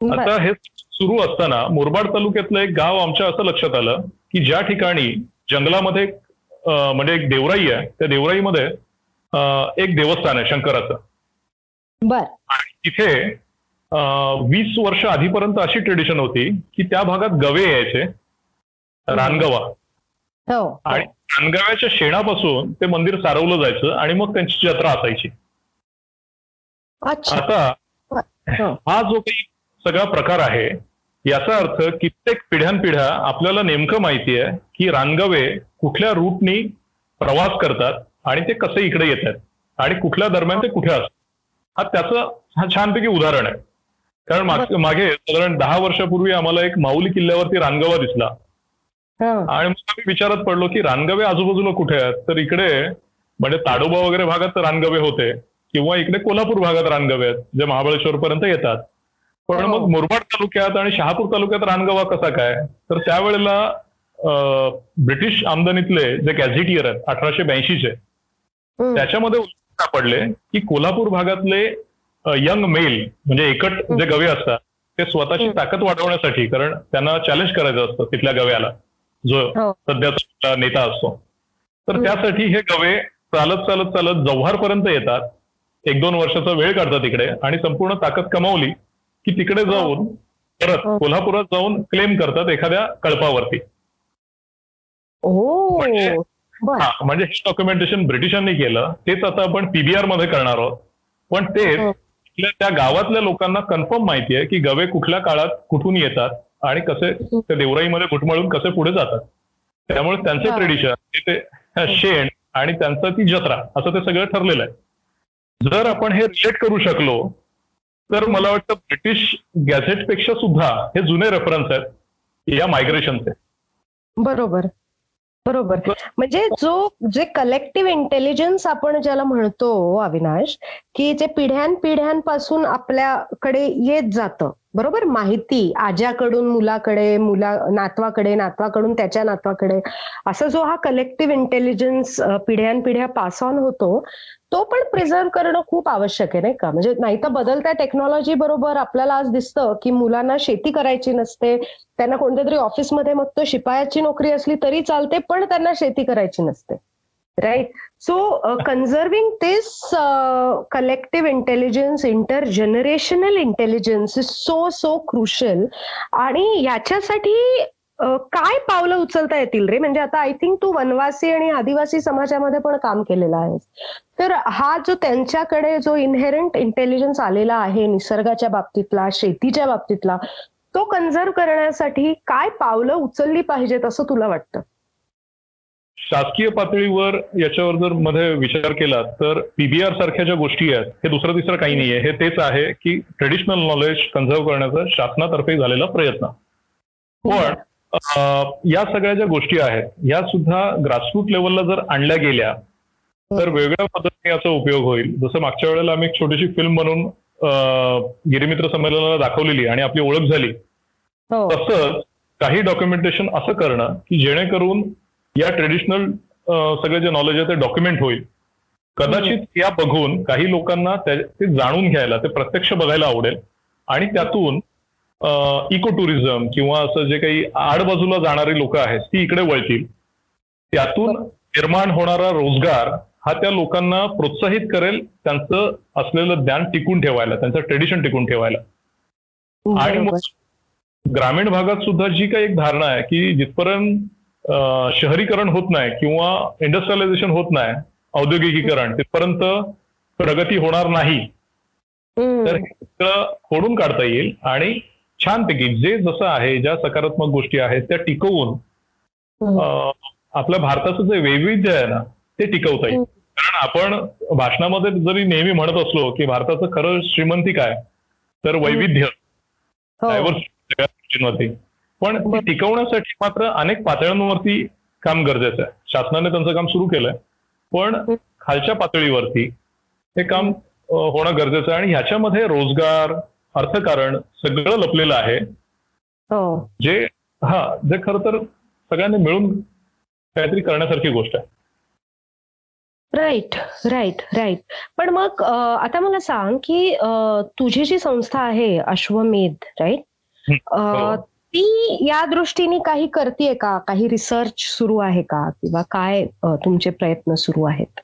C: आता हे सुरू असताना मुरबाड तालुक्यातलं एक गाव आमच्या असं लक्षात आलं की ज्या ठिकाणी जंगलामध्ये म्हणजे एक देवराई आहे त्या देवराईमध्ये एक देवस्थान आहे शंकराचं.
B: बर.
C: आणि तिथे वीस वर्ष आधीपर्यंत अशी ट्रेडिशन होती की त्या भागात गवे यायचे रानगवा.
B: हो.
C: आणि रानगव्याच्या शेणापासून ते मंदिर सारवलं जायचं आणि मग त्यांची जत्रा असायची. आता
B: हो.
C: हा जो काही सगळा प्रकार आहे याचा अर्थ कित्येक पिढ्यानपिढ्या आपल्याला नेमकं माहिती आहे की रानगवे कुठल्या रूटनी प्रवास करतात आणि ते कसे इकडे येतात आणि कुठल्या दरम्यान ते कुठे असतात. हा त्याचं हा छानपैकी उदाहरण आहे. कारण माग- मागे साधारण दहा वर्षापूर्वी आम्हाला एक माऊली किल्ल्यावरती रानगवा दिसला.
B: हा.
C: आणि मग आम्ही विचारत पडलो की रानगवे आजूबाजूला कुठे आहेत? तर इकडे म्हणजे ताडोबा वगैरे भागात तर रानगवे होते किंवा इकडे कोल्हापूर भागात रानगवे आहेत जे महाबळेश्वर पर्यंत येतात. पण
B: हो.
C: मग मुरबाड तालुक्यात आणि शहापूर तालुक्यात रानगवा कसा काय? तर त्यावेळेला ब्रिटिश आमदानीतले जे गॅझेटियर आहेत अठराशे ब्याऐंशीचे. त्याच्यामध्ये सापडले की कोल्हापूर भागातले यंग मेल म्हणजे एकट जे गवे असतात ते स्वतःची. ताकद वाढवण्यासाठी कारण त्यांना चॅलेंज करायचं असतं तिथल्या गव्याला जो
B: हो.
C: सध्याचा नेता असतो तर. त्यासाठी हे गवे चालत चालत चालत जव्हार पर्यंत येतात एक दोन वर्षाचा वेळ काढतात तिकडे आणि संपूर्ण ताकद कमावली की तिकडे जाऊन परत
B: हो.
C: कोल्हापुरात जाऊन क्लेम करतात एखाद्या कळपावरती म्हणजे- हा म्हणजे हे डॉक्युमेंटेशन ब्रिटिशांनी केलं तेच आता आपण पीबीआरमध्ये करणार आहोत. पण तेच
B: हो.
C: त्या गावातल्या लोकांना कन्फर्म माहिती आहे की गवे कुठल्या काळात कुठून येतात आणि कसे त्या देवराईमध्ये घुटमळून कसे पुढे जातात. त्यामुळे त्यांचं. ट्रेडिशन ते शेण आणि त्यांचं ती जत्रा असं ते सगळं ठरलेलं आहे. जर आपण हे रिलेट करू शकलो तर मला वाटतं ब्रिटिश गॅझेटपेक्षा सुद्धा हे जुने रेफरन्स आहेत या मायग्रेशनचे
B: बरोबर. बरोबर. म्हणजे जो जे कलेक्टिव्ह इंटेलिजन्स आपण ज्याला म्हणतो अविनाश की जे पिढ्यानपिढ्यांपासून आपल्याकडे येत जातं बरोबर? माहिती आज्याकडून मुलाकडे मुला नातवाकडे नातवाकडून त्याच्या नातवाकडे असा जो हा कलेक्टिव्ह इंटेलिजन्स पिढ्यानपिढ्या पास ऑन होतो तो पण प्रिझर्व्ह करणं खूप आवश्यक आहे नाही का? म्हणजे नाही तर बदलत्या टेक्नॉलॉजी बरोबर आपल्याला आज दिसतं की मुलांना शेती करायची नसते त्यांना कोणत्या तरी ऑफिसमध्ये मग तो शिपायाची नोकरी असली तरी चालते पण त्यांना शेती करायची नसते. Right so conserving this collective intelligence intergenerational intelligence is so so crucial आणि याच्यासाठी uh, काय पावलं उचलता येतील रे? म्हणजे आता आय थिंक तू वनवासी आणि आदिवासी समाजामध्ये पण काम केलेलं आहेस. तर हा जो त्यांच्याकडे जो इनहेरंट इंटेलिजन्स आलेला आहे निसर्गाच्या बाबतीतला शेतीच्या बाबतीतला तो कन्झर्व करण्यासाठी काय पावलं उचलली पाहिजेत असं तुला वाटतं?
C: शासकीय पातळीवर याच्यावर जर मध्ये विचार केला तर पीबीआर सारख्या ज्या गोष्टी आहेत हे दुसरं तिसरं काही नाहीये. हे तेच आहे की ट्रेडिशनल नॉलेज कन्झर्व करण्याचा शासनातर्फे झालेला प्रयत्न. पण अं, या सगळ्या ज्या गोष्टी आहेत या सुद्धा ग्रासरूट लेवलला जर आणल्या गेल्या तर वेगळ्या पद्धतीने याचा उपयोग होईल. जसं मागच्या वेळेला आम्ही एक छोटीशी फिल्म बनवून गिरिमित्र संमेलनाला दाखवलेली आणि आपली ओळख झाली.
B: हो.
C: तसंच काही डॉक्युमेंटेशन असं करणं की जेणेकरून या ट्रेडिशनल सगळे जे नॉलेज आहे ते डॉक्युमेंट होईल. कदाचित या बघून काही लोकांना ते जाणून घ्यायला ते प्रत्यक्ष बघायला आवडेल. आणि त्यातून इको टुरिझम किंवा असं जे काही आडबाजूला जाणारी लोक आहेत ती इकडे वळतील. त्यातून निर्माण होणारा रोजगार हा त्या लोकांना प्रोत्साहित करेल त्यांचं असलेलं ज्ञान टिकून ठेवायला त्यांचं ट्रेडिशन टिकून ठेवायला. आणि. ग्रामीण भागात सुद्धा जी काही एक धारणा आहे की जिथपर्यंत शहरीकरण होत नाही किंवा इंडस्ट्रियलायझेशन होत नाही औद्योगिकीकरण तिथपर्यंत प्रगती होणार नाही. तर हे खोडून काढता येईल आणि छानपैकी जे जसं आहे ज्या सकारात्मक गोष्टी आहेत त्या टिकवून आपल्या भारताचं जे वैविध्य आहे ना ते टिकवता येईल. कारण आपण भाषणामध्ये जरी नेहमी म्हणत असलो की भारताचं खरं श्रीमंती काय? तर वैविध्य.
B: हो.
C: डायव्हर्स सगळ्या गोष्टींवरती. पण टिकवण्यासाठी मात्र अनेक पातळ्यांवरती काम गरजेचं आहे. शासनाने त्यांचं काम सुरू केलंय. पण खालच्या पातळीवरती हे काम होणं गरजेचं आहे. आणि ह्याच्यामध्ये रोजगार अर्थकारण सगळं लपलेलं आहे.
B: हो.
C: जे हा जे खरं तर सगळ्यांनी मिळून काहीतरी करण्यासारखी गोष्ट आहे.
B: Right right right. पण मग आता मला सांग की तुझी जी संस्था आहे अश्वमेध राईट. ती या दृष्टीने काही करते का? काही रिसर्च सुरू आहे का? किंवा काय तुमचे प्रयत्न सुरू आहेत?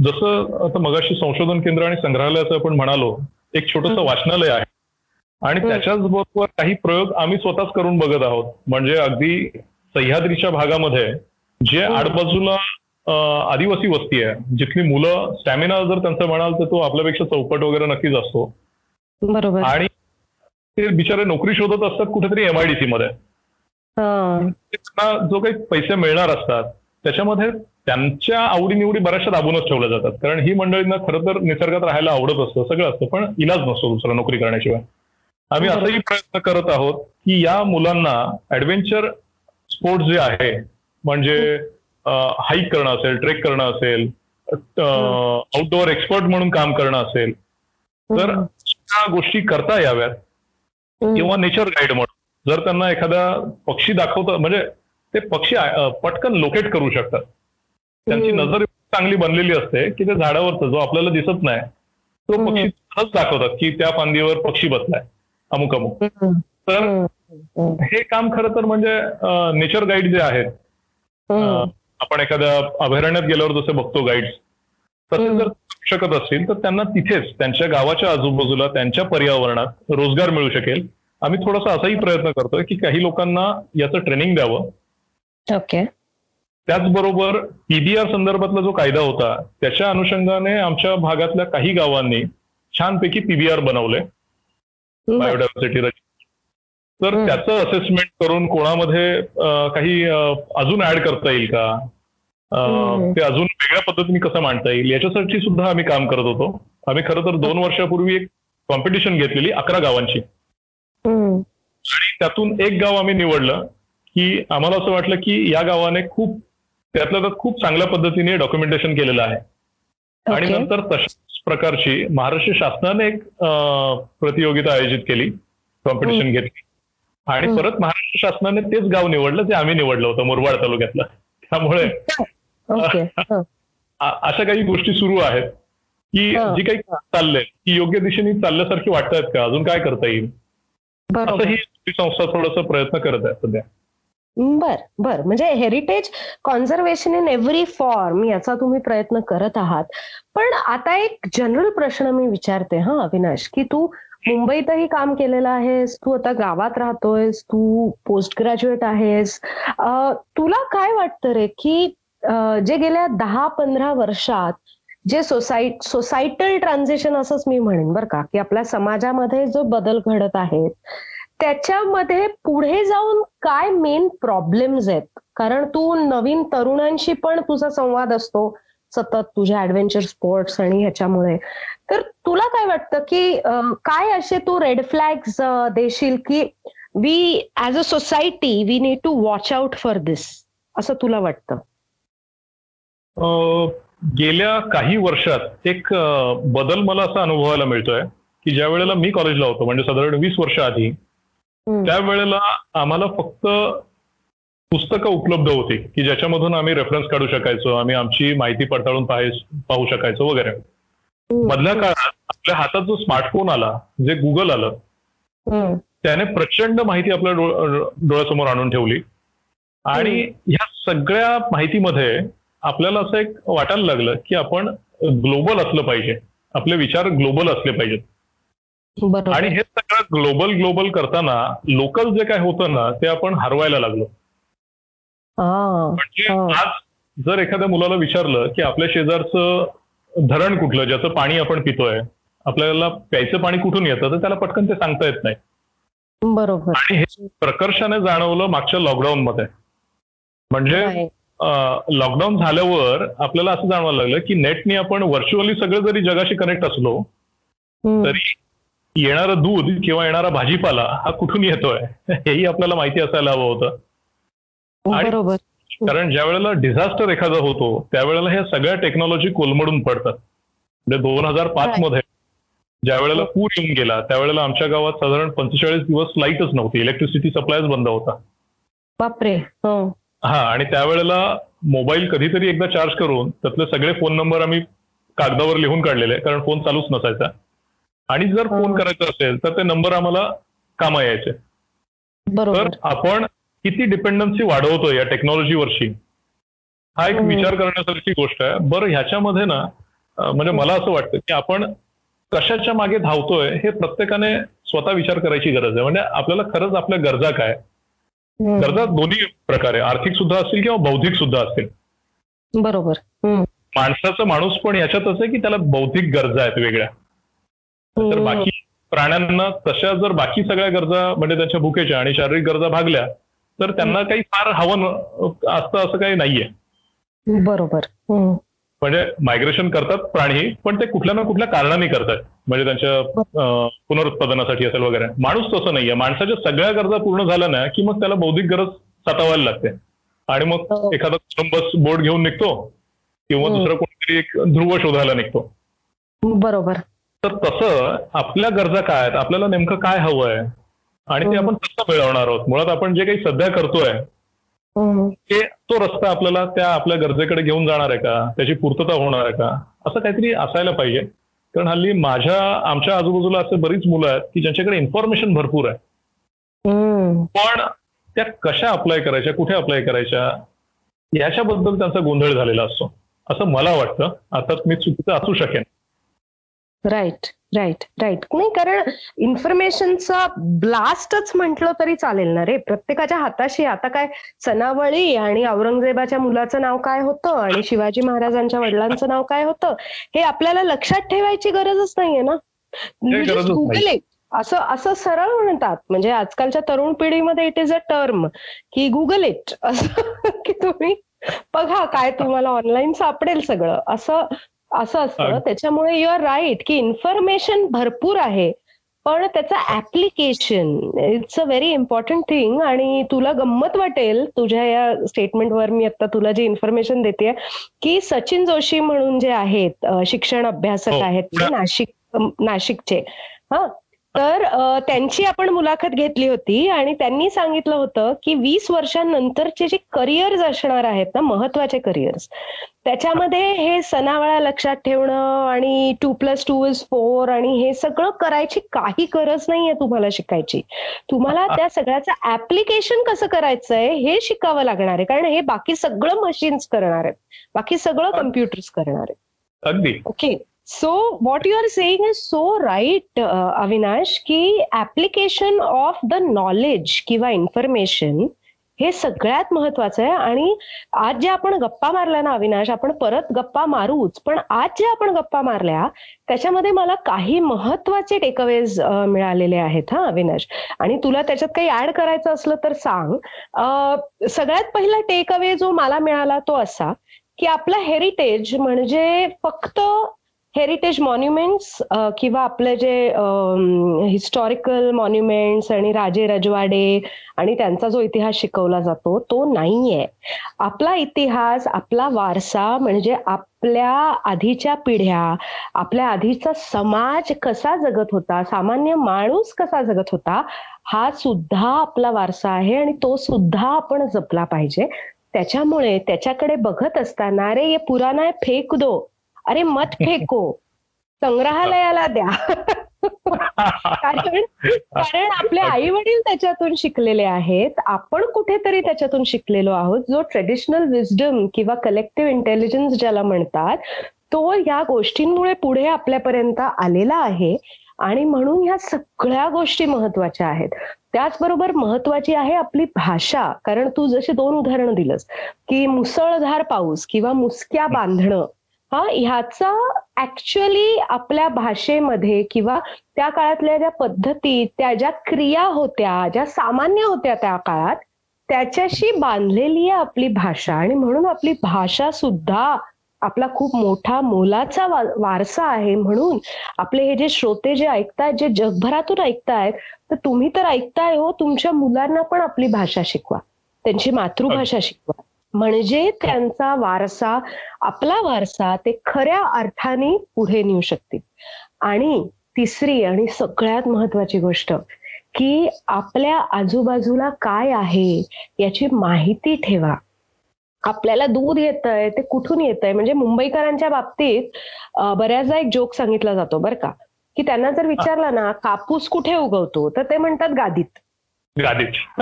C: जसं आता मगाशी संशोधन केंद्र आणि संग्रहालयाचं आपण म्हणालो एक छोटंसं. वाचनालय आहे. आणि. त्याच्याच बरोबर काही प्रयोग आम्ही स्वतःच करून बघत आहोत. म्हणजे अगदी सह्याद्रीच्या भागामध्ये जे. आडबाजूला आदिवासी वस्ती आहे जिथली मुलं स्टॅमिना जर त्यांचं म्हणाल तर तो आपल्यापेक्षा चौपट वगैरे नक्कीच असतो.
B: बरोबर.
C: आणि ते बिचारे नोकरी शोधत असतात कुठेतरी एमआयडीसी मध्ये. त्यांना जो काही पैसे मिळणार असतात त्याच्यामध्ये त्यांच्या आवडीनिवडी बऱ्याचशा दाबूनच ठेवल्या जातात कारण ही मंडळींना खरं तर निसर्गात राहायला आवडत असतं सगळं असतं पण इलाज नसतो दुसरा नोकरी करण्याशिवाय आम्ही. असाही प्रयत्न करत आहोत की या मुलांना ऍडव्हेंचर स्पोर्ट जे आहे म्हणजे हाईक करणं असेल ट्रेक करणं असेल आउटडोअर एक्सपर्ट म्हणून काम करणं असेल तर गोष्टी करता याव्यात. किंवा नेचर गाईड म्हणून जर त्यांना एखादा पक्षी दाखवता म्हणजे ते पक्षी पटकन लोकेट करू शकतात त्यांची. नजर चांगली बनलेली असते की ते झाडावरचं जो आपल्याला दिसत नाही तो. पक्षी सहज दाखवतात की त्या फांदीवर पक्षी बसलाय अमुक अमुक. तर. हे काम खरं तर म्हणजे नेचर गाईड जे आहेत आपण एखाद्या अभयारण्यात गेल्यावर जसे बघतो गाईड्स तसे. जर शकत असतील तर त्यांना तिथेच त्यांच्या गावाच्या आजूबाजूला त्यांच्या पर्यावरणात रोजगार मिळू शकेल आम्ही थोडासा असाही प्रयत्न करतोय की काही लोकांना याचं ट्रेनिंग द्यावं
B: ओके
C: त्याचबरोबर पीबीआर संदर्भातला जो कायदा होता त्याच्या अनुषंगाने आमच्या भागातल्या काही गावांनी छानपैकी पीबीआर बनवले. बायोडायव्हर्सिटी तर. त्याचं असेसमेंट करून कोणामध्ये काही अजून ऍड करता येईल का. ते अजून वेगळ्या पद्धतीने कसं मांडता येईल याच्यासाठी सुद्धा आम्ही काम करत होतो. आम्ही खरं तर दोन वर्षापूर्वी एक कॉम्पिटिशन घेतलेली अकरा गावांची. आणि त्यातून एक गाव आम्ही निवडलं की आम्हाला असं वाटलं की या गावाने खूप त्यातल्या त्यात खूप चांगल्या पद्धतीने डॉक्युमेंटेशन केलेलं आहे. आणि. नंतर तशाच प्रकारची महाराष्ट्र शासनाने एक प्रतियोगिता आयोजित केली कॉम्पिटिशन घेतली. आणि. परत महाराष्ट्र शासनाने तेच गाव निवडलं जे आम्ही निवडलं होतं मुरबाड तालुक्यातलं. त्यामुळे अशा काही गोष्टी सुरू आहेत की
B: हा.
C: जी काही चाललंय ती योग्य दिशेने चालल्यासारखी वाटतायत का? अजून काय करता येईल? असं ही संस्था थोडस प्रयत्न करत आहे सध्या.
B: बर बर. म्हणजे heritage conservation in every form याचा तुम्ही प्रयत्न करत आहात. पण आता एक जनरल प्रश्न मी विचारते हा अविनाश की तू मुंबईतही काम केलेलं आहेस तू आता गावात राहतोयस तू पोस्ट ग्रॅज्युएट आहेस तुला काय वाटतं रे की जे गेल्या दहा पंधरा वर्षात जे सोसायट सोसायटल ट्रान्झिशन असंच मी म्हणेन बरं का की आपल्या समाजामध्ये जो बदल घडत आहेत त्याच्यामध्ये पुढे जाऊन काय मेन प्रॉब्लेम्स आहेत? कारण तू नवीन तरुणांशी पण तुझा संवाद असतो सतत तुझ्या ऍडव्हेंचर स्पोर्ट्स आणि ह्याच्यामुळे. तर तुला काय वाटतं की काय असे तू रेड फ्लॅग्स देशील की we as a society we need to watch out for this असं तुला वाटतं?
C: गेल्या काही वर्षात एक बदल मला असा अनुभवायला मिळतोय की ज्या वेळेला मी कॉलेजला होतो म्हणजे साधारण वीस वर्ष आधी. त्यावेळेला आम्हाला फक्त पुस्तकं उपलब्ध होती की ज्याच्यामधून आम्ही रेफरन्स काढू शकायचो आम्ही आमची माहिती पडताळून पाहाय पाहू शकायचो वगैरे. मधल्या काळात आपल्या हातात जो स्मार्टफोन आला जे गुगल आलं. त्याने प्रचंड माहिती आपल्या डोळ्यासमोर आणून ठेवली आणि ह्या सगळ्या माहितीमध्ये आपल्याला असं एक वाटायला लागलं की आपण ग्लोबल असलं पाहिजे. आपले विचार ग्लोबल असले पाहिजेत. आणि हे सगळं ग्लोबल ग्लोबल करताना लोकल जे काय होतं ना ते आपण हरवायला लागलो. म्हणजे. आज जर एखाद्या मुलाला विचारलं की आपल्या शेजारचं धरण कुठलं ज्याचं पाणी आपण पितोय आपल्याला प्यायचं पाणी कुठून येतं तर त्याला पटकन ते सांगता येत नाही.
B: बरोबर.
C: आणि हे प्रकर्षाने जाणवलं मागच्या लॉकडाऊन मध्ये. म्हणजे. लॉकडाऊन झाल्यावर आपल्याला असं जाणवायला लागलं की नेटने आपण व्हर्च्युअली सगळे जरी जगाशी कनेक्ट असलो. तरी येणारं दूध किंवा येणारा भाजीपाला हा कुठून येतोय? हेही आपल्याला माहिती असायला हवं होतं. आणि-
B: बरोबर.
C: कारण ज्या वेळेला डिझास्टर एखादा होतो त्यावेळेला ह्या सगळ्या टेक्नॉलॉजी कोलमडून पडतात. म्हणजे दोन हजार पाच. मध्ये ज्या वेळेला पूर येऊन गेला त्यावेळेला आमच्या गावात साधारण पंचेचाळीस दिवस लाईटच नव्हती. इलेक्ट्रिसिटी सप्लायच बंद होता.
B: बापरे. हो
C: हा आणि त्यावेळेला मोबाईल कधीतरी एकदा चार्ज करून त्यातले सगळे फोन नंबर आम्ही कागदावर लिहून काढलेले कारण फोन चालूच नसायचा आणि जर फोन
B: हं.
C: करायचा असेल तर ते नंबर आम्हाला कामा यायचे तर आपण किती डिपेंडन्सी वाढवतोय या टेक्नॉलॉजीवरची हा एक
B: हम्म.
C: विचार करण्यासारखी गोष्ट आहे बरं ह्याच्यामध्ये ना म्हणजे मला असं वाटतं की आपण कशाच्या मागे धावतोय हे प्रत्येकाने स्वतः विचार करायची गरज आहे म्हणजे आपल्याला खरंच आपल्या गरजा काय. गरजा दोन्ही प्रकारे आर्थिक सुद्धा असतील किंवा बौद्धिक सुद्धा असतील.
B: बरोबर.
C: माणसाचा माणूस पण याच्यातच आहे की त्याला बौद्धिक गरजा आहेत वेगळ्या. तर. बाकी प्राण्यांना तशा जर बाकी सगळ्या गरजा म्हणजे त्यांच्या भुकेच्या आणि शारीरिक गरजा भागल्या तर त्यांना काही फार हवं न- असतं असं काही नाहीये.
B: बरोबर.
C: म्हणजे मायग्रेशन करतात प्राणी पण ते कुठल्या ना कुठल्या कारणाने करतात म्हणजे त्यांच्या पुनरुत्पादनासाठी असेल वगैरे माणूस तसं नाहीये माणसाच्या सगळ्या गरजा पूर्ण झाल्या ना की मग त्याला बौद्धिक गरज सतावायला लागते आणि मग
B: हो.
C: एखादा कोलंबस बोर्ड घेऊन निघतो किंवा
B: हम्म.
C: दुसरा कोणतरी एक ध्रुव शोधायला निघतो
B: बरोबर
C: तर तसं आपल्या गरजा काय आहेत आपल्याला नेमकं काय हवंय आणि ते
B: हम्म.
C: आपण कसं मिळवणार आहोत मुळात आपण जे काही सध्या करतोय. ते तो रस्ता आपल्याला त्या आपल्या गरजेकडे घेऊन जाणार आहे का? त्याची पूर्तता होणार आहे का? असं काहीतरी असायला पाहिजे. कारण हल्ली माझ्या आमच्या आजूबाजूला असे बरीच मुलं आहेत की ज्यांच्याकडे इन्फॉर्मेशन भरपूर आहे. पण त्या कशा अप्लाय करायच्या कुठे अप्लाय करायच्या याच्याबद्दल त्यांचा गोंधळ झालेला असतो. असं मला वाटतं. आता मी चुकीचं असू शकेन.
B: राईट राईट राईट नाही कारण इन्फॉर्मेशनचा ब्लास्टच म्हटलं तरी चालेल ना रे. प्रत्येकाच्या हाताशी आता काय सनावळी आणि औरंगजेबाच्या मुलाचं नाव काय होतं आणि शिवाजी महाराजांच्या वडिलांचं नाव काय होतं हे आपल्याला लक्षात ठेवायची गरजच नाहीये ना. गुगल असं असं सरळ म्हणतात. म्हणजे आजकालच्या तरुण पिढीमध्ये इट इज अ टर्म की गुगल इट असं की तुम्ही बघा काय तुम्हाला ऑनलाईन सापडेल सगळं. असं असं असतं. त्याच्यामुळे यू आर राईट की इन्फॉर्मेशन भरपूर आहे पण त्याचं application it's a very important thing आणि तुला गंमत वाटेल तुझ्या या स्टेटमेंटवर मी आता तुला जी इन्फॉर्मेशन देते की सचिन जोशी म्हणून जे आहेत शिक्षण अभ्यासक
C: हो,
B: आहेत ते. नाशिक नाशिकचे हा तर त्यांची आपण मुलाखत घेतली होती आणि त्यांनी सांगितलं होतं की वीस वर्षांनंतरचे जे करिअर्स असणार आहेत ना महत्त्वाचे करिअर्स त्याच्यामध्ये हे सणावाळा लक्षात ठेवणं आणि two plus two is four आणि हे सगळं करायची काही गरज नाहीये तुम्हाला शिकायची. तुम्हाला त्या सगळ्याचं ऍप्लिकेशन कसं करायचंय हे शिकावं लागणार आहे. कारण हे बाकी सगळं मशीन्स करणार आहेत. बाकी सगळं कम्प्युटर्स करणार आहेत.
C: अगदी.
B: Okay? So what you are saying is so right Avinash की ऍप्लिकेशन ऑफ द नॉलेज किंवा इन्फॉर्मेशन हे सगळ्यात महत्वाचं आहे. आणि आज जे आपण गप्पा मारल्या ना अविनाश आपण परत गप्पा मारूच. पण आज जे आपण गप्पा मारल्या त्याच्यामध्ये मला काही महत्त्वाचे टेकअवेज मिळालेले आहेत हा अविनाश. आणि तुला त्याच्यात काही ऍड करायचं असलं तर सांग. सगळ्यात पहिला टेकअवे जो मला मिळाला तो असा की आपला हेरिटेज म्हणजे फक्त हेरिटेज मॉन्युमेंट्स uh, किंवा आपले जे हिस्टॉरिकल मॉन्युमेंट्स आणि राजे रजवाडे आणि त्यांचा जो इतिहास शिकवला जातो तो नाहीये. आपला इतिहास आपला वारसा म्हणजे आपल्या आधीच्या पिढ्या आपल्या आधीचा समाज कसा जगत होता सामान्य माणूस कसा जगत होता हा सुद्धा आपला वारसा आहे आणि तो सुद्धा आपण जपला पाहिजे. त्याच्यामुळे त्याच्याकडे बघत असताना रे ये पुराना फेक दो. अरे मत फेको. संग्रहालयाला द्या. कारण कारण आपले आई वडील त्याच्यातून शिकलेले आहेत. आपण कुठे कुठेतरी त्याच्यातून शिकलेलो आहोत. जो ट्रेडिशनल विजडम किंवा कलेक्टिव्ह इंटेलिजन्स ज्याला म्हणतात तो या गोष्टींमुळे पुढे आपल्यापर्यंत आलेला आहे. आणि म्हणून ह्या सगळ्या गोष्टी महत्त्वाच्या आहेत. त्याचबरोबर महत्वाची आहे आपली भाषा. कारण तू जशी दोन उदाहरणं दिलंस की मुसळधार पाऊस किंवा मुसक्या बांधणं हा ह्याचा ऍक्च्युअली आपल्या भाषेमध्ये किंवा त्या काळातल्या ज्या पद्धती त्या ज्या क्रिया होत्या ज्या सामान्य होत्या त्या काळात त्याच्याशी बांधलेली आहे आपली भाषा. आणि म्हणून आपली भाषा सुद्धा आपला खूप मोठा मोलाचा वारसा आहे. म्हणून आपले हे जे श्रोते जे ऐकतायत जे जगभरातून ऐकतायत तर तुम्ही तर ऐकताय हो तुमच्या मुलांना पण आपली भाषा शिकवा. त्यांची मातृभाषा शिकवा. म्हणजे त्यांचा वारसा आपला वारसा ते खऱ्या अर्थाने पुढे नेऊ शकतील. आणि तिसरी आणि सगळ्यात महत्वाची गोष्ट की आपल्या आजूबाजूला काय आहे याची माहिती ठेवा. आपल्याला दूध येत आहे ते कुठून येत आहे म्हणजे मुंबईकरांच्या बाबतीत बऱ्याचदा एक जोक सांगितला जातो बरं का की त्यांना जर विचारलं ना कापूस कुठे उगवतो? तर ते म्हणतात गादीत.
C: गादीत.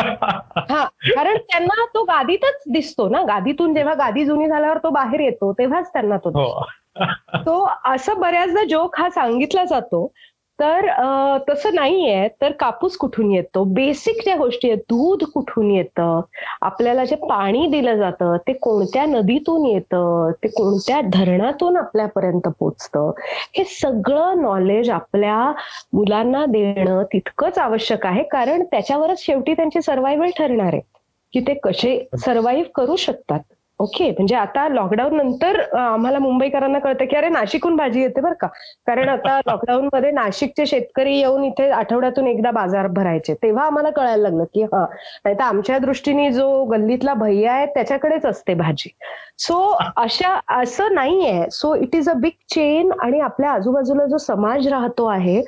B: हा कारण त्यांना तो गादीतच दिसतो ना. गादीतून जेव्हा गादी जुनी झाल्यावर तो बाहेर येतो तेव्हाच त्यांना तो
C: हो.
B: तो असं बऱ्याचदा जोक हा सांगितला जातो तर तसं नाहीये. तर कापूस कुठून येतो? बेसिक ज्या गोष्टी आहेत दूध कुठून येतं? आपल्याला जे पाणी दिलं जातं ते कोणत्या नदीतून येतं? ते कोणत्या धरणातून आपल्यापर्यंत पोचतं? हे सगळं नॉलेज आपल्या मुलांना देणं तितकंच आवश्यक आहे. कारण त्याच्यावरच शेवटी त्यांची सर्वायवल ठरणार आहे. की ते कसे सर्वाईव्ह करू शकतात. ओके म्हणजे आता लॉकडाऊन नंतर आम्हाला मुंबईकरांना कळतं की अरे नाशिकहून भाजी येते बरं का. कारण आता लॉकडाऊन मध्ये नाशिकचे शेतकरी येऊन इथे आठवड्यातून एकदा बाजार भरायचे. तेव्हा आम्हाला कळायला लागलं की हा नाही तर आमच्या दृष्टीने जो गल्लीतला भैया आहे त्याच्याकडेच असते भाजी. सो अशा असं नाहीये. So it is a big chain आणि आपल्या आजूबाजूला जो समाज राहतो आहे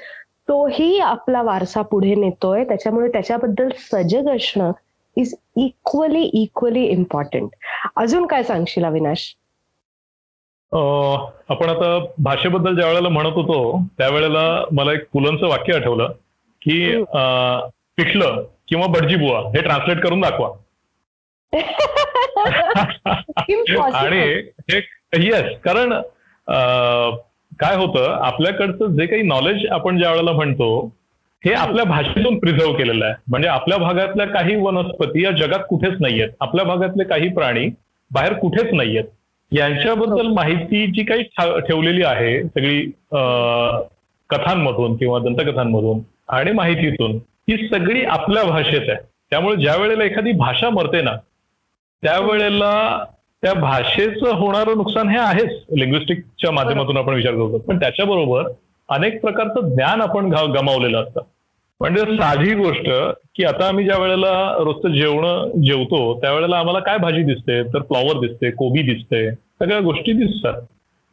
B: तोही आपला वारसा पुढे नेतोय. त्याच्यामुळे त्याच्याबद्दल सजग असणं इज इक्वली इक्वली इम्पॉर्टंट अजून काय सांगशील अविनाश?
C: आपण आता भाषेबद्दल ज्या वेळेला म्हणत होतो त्यावेळेला मला एक पुलंचं वाक्य आठवलं की पिठलं किंवा भटजी बुवा हे ट्रान्सलेट करून दाखवा. आणि हे येस कारण काय होतं आपल्याकडचं जे काही नॉलेज आपण ज्या वेळेला म्हणतो हे आपल्या भाषेतून प्रिझर्व केलेलं आहे. म्हणजे आपल्या भागातल्या काही वनस्पती या जगात कुठेच नाहीयेत. आपल्या भागातले काही प्राणी बाहेर कुठेच नाहीयेत. यांच्याबद्दल माहिती जी काही ठेवलेली आहे सगळी कथांमधून किंवा दंतकथांमधून आणि माहितीतून ही सगळी आपल्या भाषेत आहे. त्यामुळे ज्या वेळेला एखादी भाषा मरते ना त्यावेळेला त्या भाषेचं होणारं नुकसान हे आहेच. लिंग्विस्टिकच्या माध्यमातून आपण विचार करतो पण त्याच्याबरोबर अनेक प्रकारचं ज्ञान आपण गमावलेलं असतं. म्हणजे साधी गोष्ट की आता आम्ही ज्या वेळेला रोजचं जेवण जेवतो त्यावेळेला आम्हाला काय भाजी दिसते? तर फ्लॉवर दिसते कोबी दिसते सगळ्या गोष्टी दिसतात.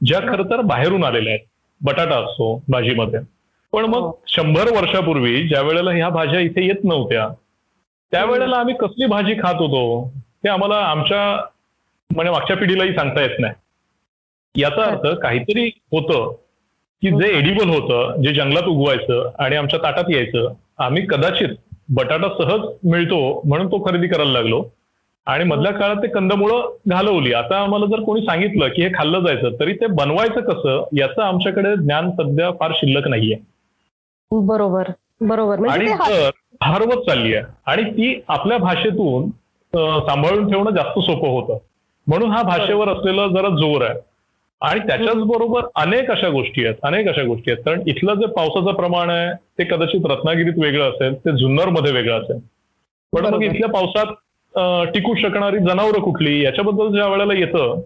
C: ज्या खरं तर बाहेरून आलेल्या आहेत. बटाटा असतो भाजीमध्ये. पण मग
B: हो.
C: शंभर वर्षापूर्वी ज्या वेळेला ह्या भाज्या इथे येत नव्हत्या त्यावेळेला आम्ही कसली भाजी खात होतो? ते आम्हाला आमच्या म्हणजे मागच्या पिढीलाही सांगता येत नाही. याचा अर्थ काहीतरी होतं. की जे एडिबल होतं जे जंगलात उगवायचं आणि आमच्या ताटात यायचं आम्ही कदाचित बटाटा सहज मिळतो म्हणून तो खरेदी करायला लागलो. आणि मधल्या काळात ते कंदमुळं घालवली. आता आम्हाला जर कोणी सांगितलं की हे खाल्लं जायचं तरी ते बनवायचं कसं याचं आमच्याकडे ज्ञान सध्या फार शिल्लक नाहीये.
B: बरोबर बरोबर. म्हणजे
C: आणि तर हरवत चालली आहे आणि ती आपल्या भाषेतून सांभाळून ठेवणं जास्त सोपं होतं. म्हणून हा भाषेवर असलेला जरा जोर आहे. आणि त्याच्याच बरोबर अनेक अशा गोष्टी आहेत अनेक अशा गोष्टी आहेत कारण इथलं जे पावसाचं प्रमाण आहे ते कदाचित रत्नागिरीत वेगळं असेल ते जुन्नरमध्ये वेगळं असेल पण मग. इथल्या पावसात टिकू शकणारी जनावरं कुठली याच्याबद्दल ज्या वेळेला येतं.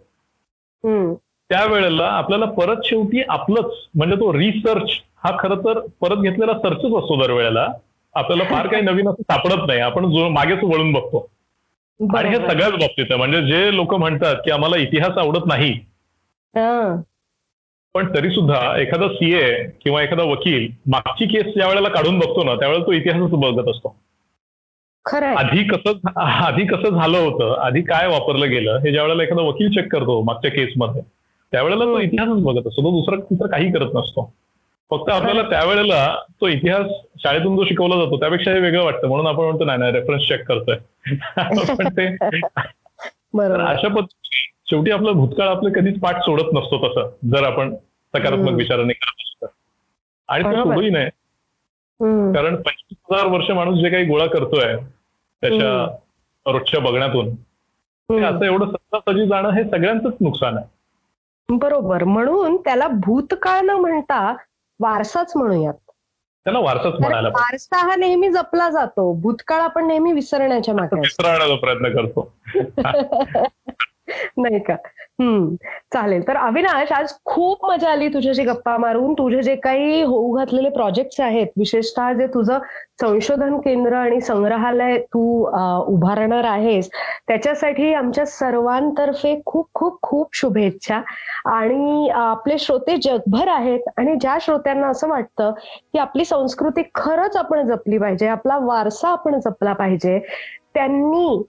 C: त्यावेळेला आपल्याला परत शेवटी आपलंच म्हणजे तो रिसर्च हा खरं तर परत घेतलेला सर्चच असतो दरवेळेला आपल्याला फार काही नवीन असं सापडत नाही आपण जो मागेच वळून बघतो आणि हे. सगळ्याच बाबतीत आहे म्हणजे जे लोक म्हणतात की आम्हाला इतिहास आवडत नाही. पण तरी सुद्धा एखादा सीए किंवा एखादा वकील मागची केस ज्या वेळेला काढून बघतो ना त्यावेळेला तो इतिहासच बघत असतो. आधी कसं आधी कसं झालं होतं आधी काय वापरलं गेलं हे ज्या वेळेला एखादा वकील चेक करतो मागच्या केसमध्ये त्यावेळेला तो इतिहासच बघत असतो. तो दुसरा दुसरं काही करत नसतो. फक्त आपल्याला त्यावेळेला तो इतिहास शाळेतून जो शिकवला जातो त्यापेक्षा हे वेगळं वाटतं. म्हणून आपण म्हणतो नाही नाही रेफरन्स चेक करतोय. पण ते अशा पद्धतीने शेवटी आपलं भूतकाळ आपलं कधीच पाठ सोडत नसतो तसं जर आपण सकारात्मक विचाराने करत असतो आणि तो सोडूही नाही. कारण पंचवीस हजार वर्ष माणूस जे काही गोळा करतोय त्याच्या रोजच्या बघण्यातून ते असं एवढं सजी जाणं हे सगळ्यांचंच नुकसान आहे.
B: बरोबर. म्हणून त्याला भूतकाळ न म्हणता वारसाच म्हणूयात.
C: त्याला वारसाच म्हणायला
B: वारसा हा नेहमी जपला जातो. भूतकाळ आपण नेहमी विसरण्याच्या मागे
C: विसरण्याचा प्रयत्न करतो.
B: नाही का? हम्म. चालेल. तर अविनाश आज खूप मजा आली तुझ्याशी गप्पा मारून. तुझे जे काही होऊ घातलेले प्रोजेक्ट्स आहेत विशेषतः जे तुझं संशोधन केंद्र आणि संग्रहालय तू उभारणार आहेस त्याच्यासाठी आमच्या सर्वांतर्फे खूप खूप खूप शुभेच्छा. आणि आपले श्रोते जगभर आहेत आणि ज्या श्रोत्यांना असं वाटतं की आपली संस्कृती खरंच आपण जपली पाहिजे आपला वारसा आपण जपला पाहिजे त्यांनी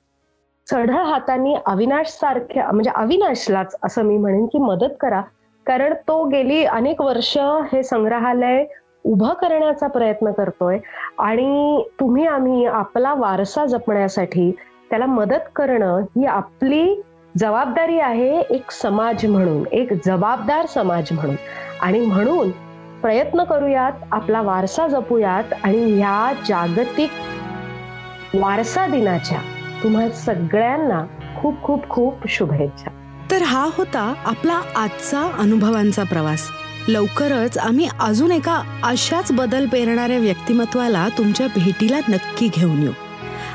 B: चढळ हातांनी अविनाश सारख्या म्हणजे अविनाशलाच असं मी म्हणेन की मदत करा. कारण तो गेली अनेक वर्ष हे संग्रहालय उभं करण्याचा प्रयत्न करतोय आणि तुम्ही आम्ही आपला वारसा जपण्यासाठी त्याला मदत करणं ही आपली जबाबदारी आहे एक समाज म्हणून एक जबाबदार समाज म्हणून. आणि म्हणून प्रयत्न करूयात आपला वारसा जपूयात आणि ह्या जागतिक वारसा दिनाच्या तुम्हा सगळ्यांना खूप खूप खूप शुभेच्छा.
D: तर हा होता आपला आजचा अनुभवांचा प्रवास. लवकरच आम्ही अजून एका अशाच बदल पेरणाऱ्या व्यक्तिमत्वाला तुमच्या भेटीला नक्की घेऊन येऊ.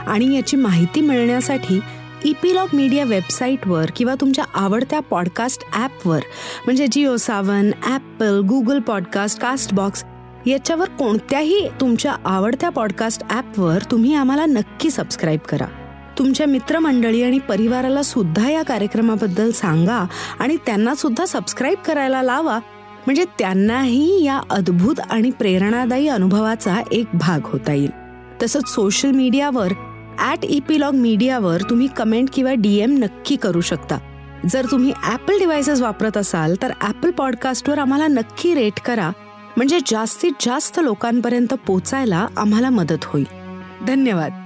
D: आणि याची माहिती मिळण्यासाठी इपिलॉग मीडिया वेबसाईटवर किंवा तुमच्या आवडत्या पॉडकास्ट ॲपवर म्हणजे Jio Saavn Apple Google podcast Castbox याच्यावर कोणत्याही तुमच्या आवडत्या पॉडकास्ट ॲपवर तुम्ही आम्हाला नक्की सबस्क्राईब करा. तुमच्या मित्रमंडळी आणि परिवाराला सुद्धा या कार्यक्रमाबद्दल सांगा आणि त्यांना सुद्धा सबस्क्राईब करायला लावा. म्हणजे त्यांनाही या अद्भुत आणि प्रेरणादायी अनुभवाचा एक भाग होता येईल. तसंच सोशल मीडियावर ॲट इपिलॉग मीडियावर तुम्ही कमेंट किंवा डीएम नक्की करू शकता. जर तुम्ही ॲपल डिव्हायसेस वापरत असाल तर ॲपल पॉडकास्टवर आम्हाला नक्की रेट करा. म्हणजे जास्तीत जास्त लोकांपर्यंत पोचायला आम्हाला मदत होईल. धन्यवाद.